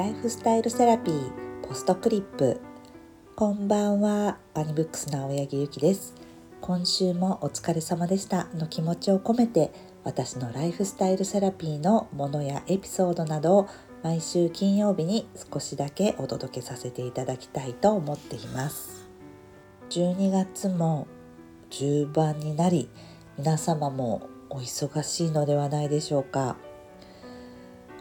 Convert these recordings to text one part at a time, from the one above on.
ライフスタイルセラピーポストクリップ。こんばんはワニブックスの青柳ゆきです。今週もお疲れ様でした。の気持ちを込めて私のライフスタイルセラピーのものやエピソードなどを毎週金曜日に少しだけお届けさせていただきたいと思っています。12月も中盤になり皆様もお忙しいのではないでしょうか。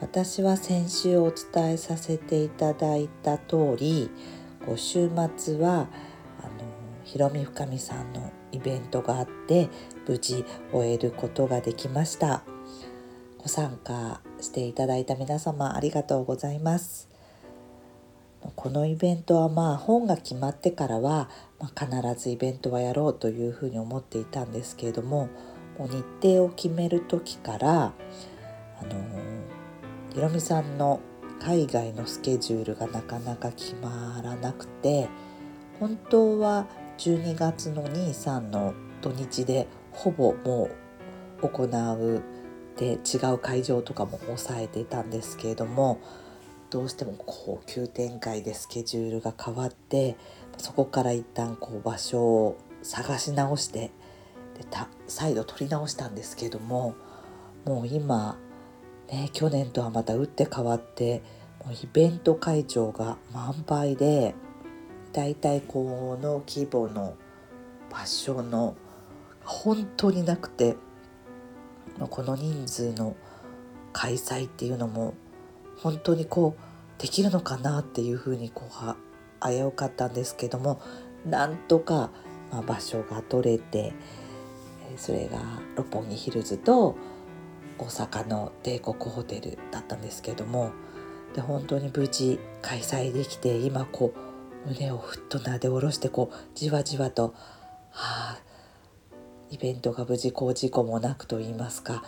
私は先週お伝えさせていただいた通りこ週末はあのひろみふかみさんのイベントがあって無事終えることができました。ご参加していただいた皆様ありがとうございます。このイベントはまあ本が決まってからは、ま、必ずイベントはやろうというふうに思っていたんですけれどももう日程を決める時からあのひろみさんの海外のスケジュールがなかなか決まらなくて本当は12月の23の土日でほぼもう行うで違う会場とかも抑えていたんですけれどもどうしてもこう急展開でスケジュールが変わってそこから一旦こう場所を探し直してで再度取り直したんですけどももう今ね、去年とはまた打って変わってもうイベント会場が満杯でだいたいこの規模の場所の本当になくてこの人数の開催っていうのも本当にこうできるのかなっていうふうにこう危うかったんですけどもなんとか、ま、場所が取れてそれが六本木ヒルズと大阪の帝国ホテルだったんですけどもで本当に無事開催できて今こう胸をふっとなで下ろしてこうじわじわと、はあ、イベントが無事こう事故もなくと言いますか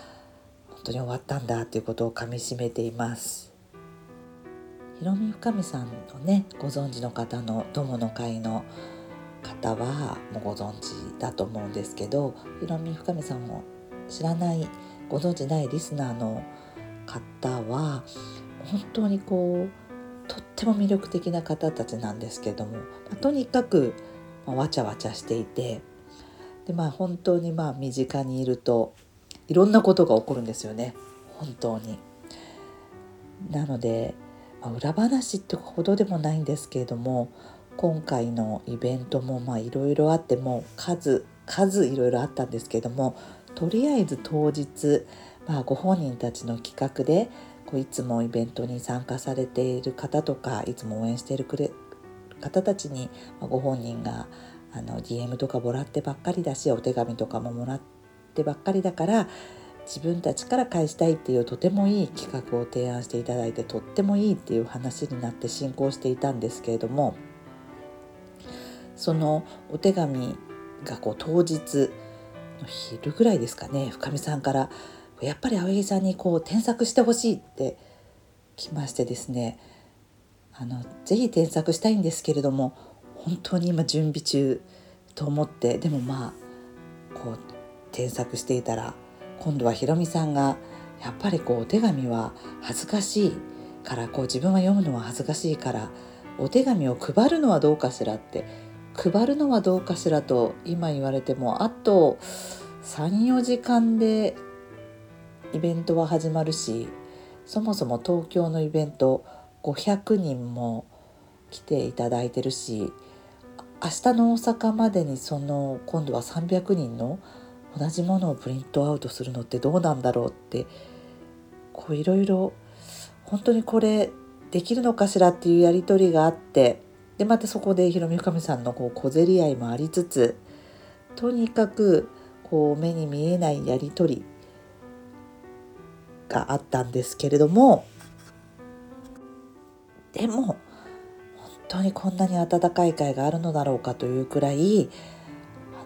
本当に終わったんだということをかみしめています。ひろみ深見さんのねご存知の方の友の会の方はもうご存知だと思うんですけどひろみ深見さんも知らないご存じないリスナーの方は本当にこうとっても魅力的な方たちなんですけども、ま、とにかく、ま、わちゃわちゃしていてでまあ本当にまあ身近にいるといろんなことが起こるんですよね本当に。なので、まあ、裏話ってほどでもないんですけれども今回のイベントもまあいろいろあっても数数いろいろあったんですけどもとりあえず当日、まあ、ご本人たちの企画でこういつもイベントに参加されている方とかいつも応援しているくれ方たちに、まあ、ご本人があの DM とかもらってばっかりだしお手紙とかももらってばっかりだから自分たちから返したいっていうとてもいい企画を提案していただいてとってもいいっていう話になって進行していたんですけれどもそのお手紙がこう当日昼ぐらいですかね深見さんから。やっぱり青柳さんにこう添削してほしいって来ましてですね。あのぜひ添削したいんですけれども本当に今準備中と思ってでもまあこう添削していたら今度はひろみさんがやっぱりこうお手紙は恥ずかしいからこう自分は読むのは恥ずかしいからお手紙を配るのはどうかしらって配るのはどうかしらと今言われてもあと34時間でイベントは始まるしそもそも東京のイベント500人も来ていただいてるし明日の大阪までにその今度は300人の同じものをプリントアウトするのってどうなんだろうってこういろいろ本当にこれできるのかしらっていうやり取りがあってでまたそこでひろみふかみさんのこう小競り合いもありつつとにかくこう目に見えないやり取りがあったんですけれどもでも本当にこんなに温かい会があるのだろうかというくらい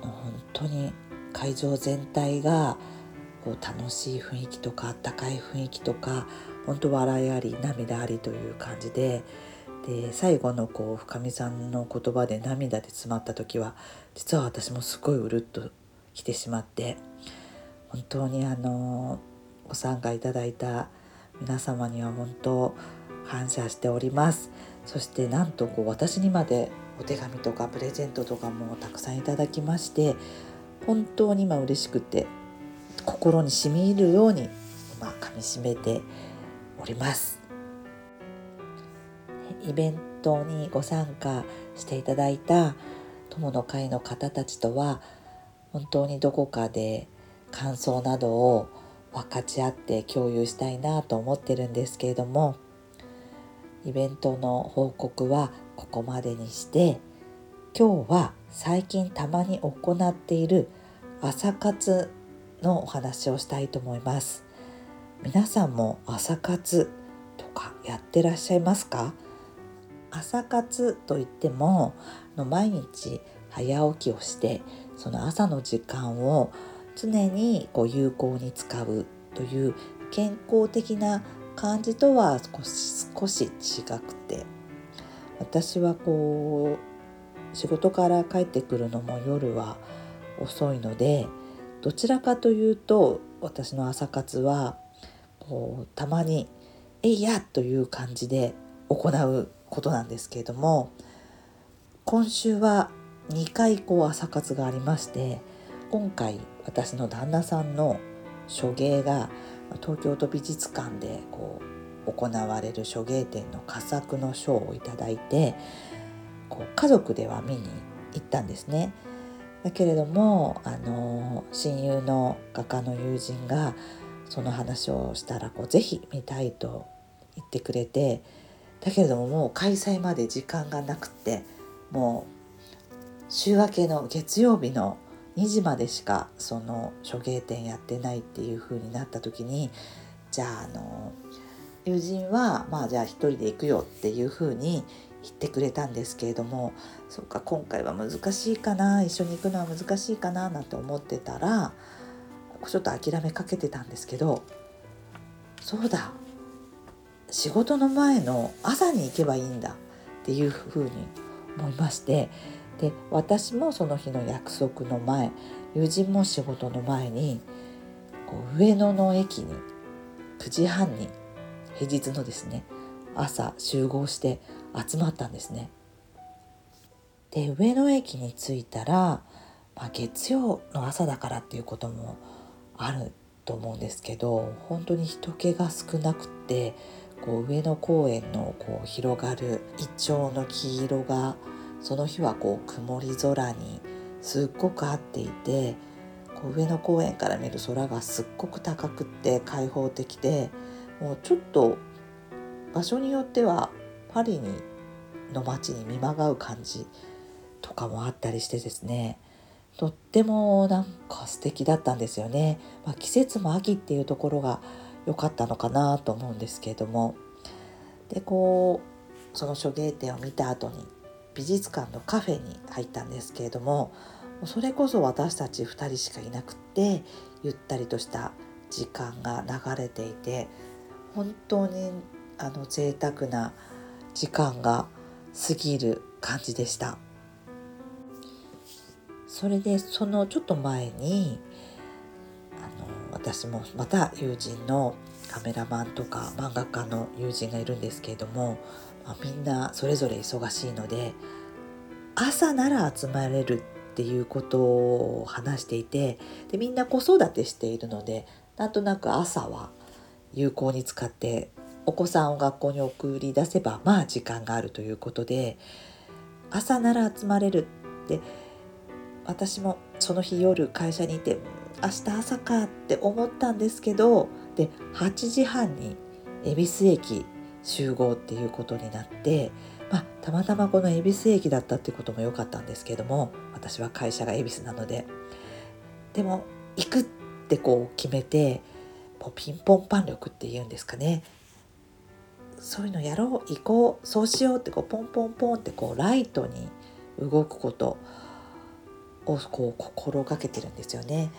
あの本当に会場全体がこう楽しい雰囲気とかあったかい雰囲気とか本当笑いあり涙ありという感じでで最後のこう深見さんの言葉で涙で詰まった時は実は私もすごいうるっと来てしまって本当にあのご参加いただいた皆様には本当感謝しております。そしてなんとこう私にまでお手紙とかプレゼントとかもたくさんいただきまして本当に今嬉しくて心にしみ入るように今噛みしめております。イベントにご参加していただいた友の会の方たちとは本当にどこかで感想などを分かち合って共有したいなと思ってるんですけれどもイベントの報告はここまでにして今日は最近たまに行っている朝活のお話をしたいと思います。皆さんも朝活とかやってらっしゃいますか？朝活といっても毎日早起きをしてその朝の時間を常にこう有効に使うという健康的な感じとは少し少し違くて私はこう仕事から帰ってくるのも夜は遅いのでどちらかというと私の朝活はこうたまに「えいや!」という感じで行うことなんですけれども今週は2回こう朝活がありまして今回私の旦那さんの書芸が東京都美術館でこう行われる書芸展の佳作の賞をいただいてこう家族では見に行ったんですね。だけれどもあの親友の画家の友人がその話をしたらこうぜひ見たいと言ってくれてだけれどももう開催まで時間がなくてもう週明けの月曜日の2時までしかその書芸展やってないっていう風になった時にじゃああの友人はまあじゃあ一人で行くよっていう風に言ってくれたんですけれどもそっか今回は難しいかな一緒に行くのは難しいかななんて思ってたらちょっと諦めかけてたんですけどそうだ仕事の前の朝に行けばいいんだっていうふうに思いましてで私もその日の約束の前友人も仕事の前にこう上野の駅に9時半に平日のですね朝集合して集まったんですね。で上野駅に着いたら、まあ、月曜の朝だからっていうこともあると思うんですけど本当に人気が少なくてこう上野公園のこう広がるイチョウの黄色がその日はこう曇り空にすっごく合っていてこう上野公園から見る空がすっごく高くって開放的でもうちょっと場所によってはパリにの街に見まがう感じとかもあったりしてですねとってもなんか素敵だったんですよね。まあ、季節も秋っていうところが良かったのかなと思うんですけれども。でこうその書芸展を見た後に美術館のカフェに入ったんですけれどもそれこそ私たち2人しかいなくってゆったりとした時間が流れていて本当にあの贅沢な時間が過ぎる感じでした。それでそのちょっと前に私もまた友人のカメラマンとか漫画家の友人がいるんですけれども、まあ、みんなそれぞれ忙しいので朝なら集まれるっていうことを話していてでみんな子育てしているのでなんとなく朝は有効に使ってお子さんを学校に送り出せばまあ時間があるということで朝なら集まれるって私もその日夜会社にいて明日朝かって思ったんですけどで8時半に恵比寿駅集合っていうことになって、まあ、たまたまこの恵比寿駅だったっていうことも良かったんですけども私は会社が恵比寿なのででも行くってこう決めてもうピンポンパン力っていうんですかねそういうのやろう行こうそうしようってこうポンポンポンってこうライトに動くことをこう心がけてるんですよね。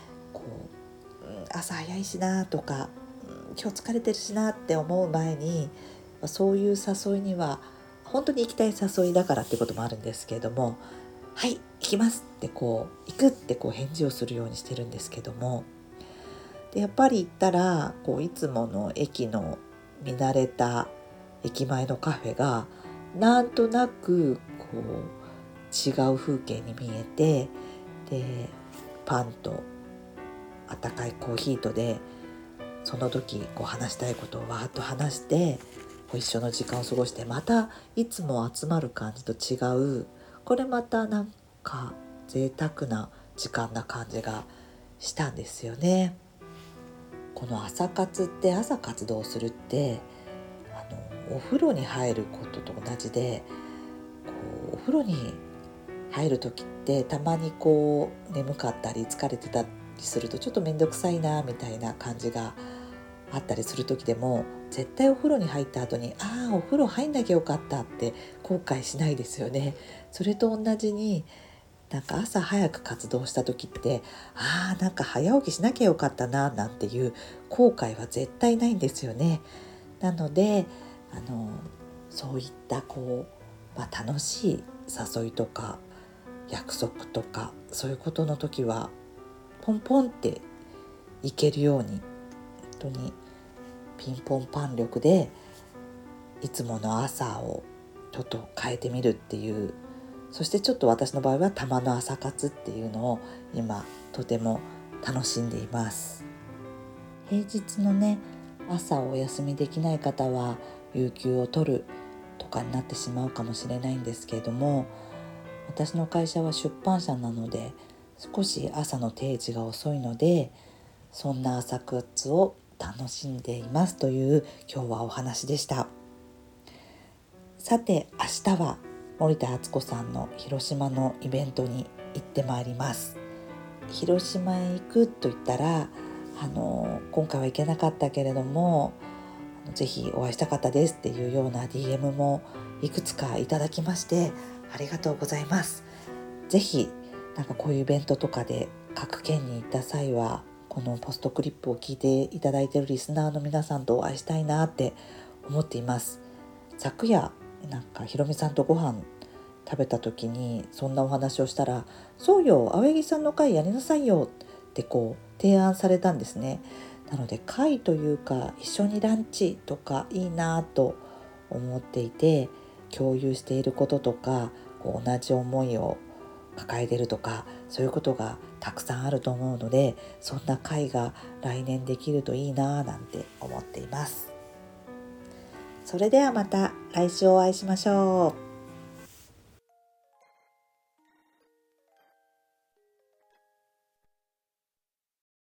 朝早いしなとか、今日疲れてるしなって思う前にそういう誘いには本当に行きたい誘いだからってこともあるんですけれども「はい行きます」ってこう行くってこう返事をするようにしてるんですけどもでやっぱり行ったらこういつもの駅の見慣れた駅前のカフェがなんとなくこう違う風景に見えてでパンと温かいコーヒーとでその時こう話したいことをわーっと話してこう一緒の時間を過ごしてまたいつも集まる感じと違うこれまたなんか贅沢な時間な感じがしたんですよね。この朝活って朝活動するってあのお風呂に入ることと同じでこうお風呂に入る時ってたまにこう眠かったり疲れてたりするとちょっと面倒くさいなみたいな感じがあったりする時でも絶対お風呂に入った後にああお風呂入んなきゃよかったって後悔しないですよね。それと同じになんか朝早く活動した時ってああなんか早起きしなきゃよかったななんていう後悔は絶対ないんですよね。なのであのそういったこう、まあ、楽しい誘いとか約束とかそういうことの時はポンポンっていけるように本当にピンポンパン力でいつもの朝をちょっと変えてみるっていうそしてちょっと私の場合はたまの朝活っていうのを今とても楽しんでいます。平日のね朝お休みできない方は有給を取るとかになってしまうかもしれないんですけれども私の会社は出版社なので少し朝の定時が遅いのでそんな朝活を楽しんでいますという今日はお話でした。さて明日は森田敦子さんの広島のイベントに行ってまいります。広島へ行くと言ったらあの今回は行けなかったけれどもぜひお会いしたかったですっていうような DM もいくつかいただきましてありがとうございます。ぜひなんかこういうイベントとかで各県に行った際はこのポストクリップを聞いていただいているリスナーの皆さんとお会いしたいなって思っています昨夜なんかひろみさんとご飯食べた時にそんなお話をしたら「そうよ青柳さんの会やりなさいよ」ってこう提案されたんですね。なので会というか一緒にランチとかいいなと思っていて共有していることとかこう同じ思いを抱えてるとかそういうことがたくさんあると思うのでそんな会が来年できるといいなぁなんて思っています。それではまた来週お会いしましょう。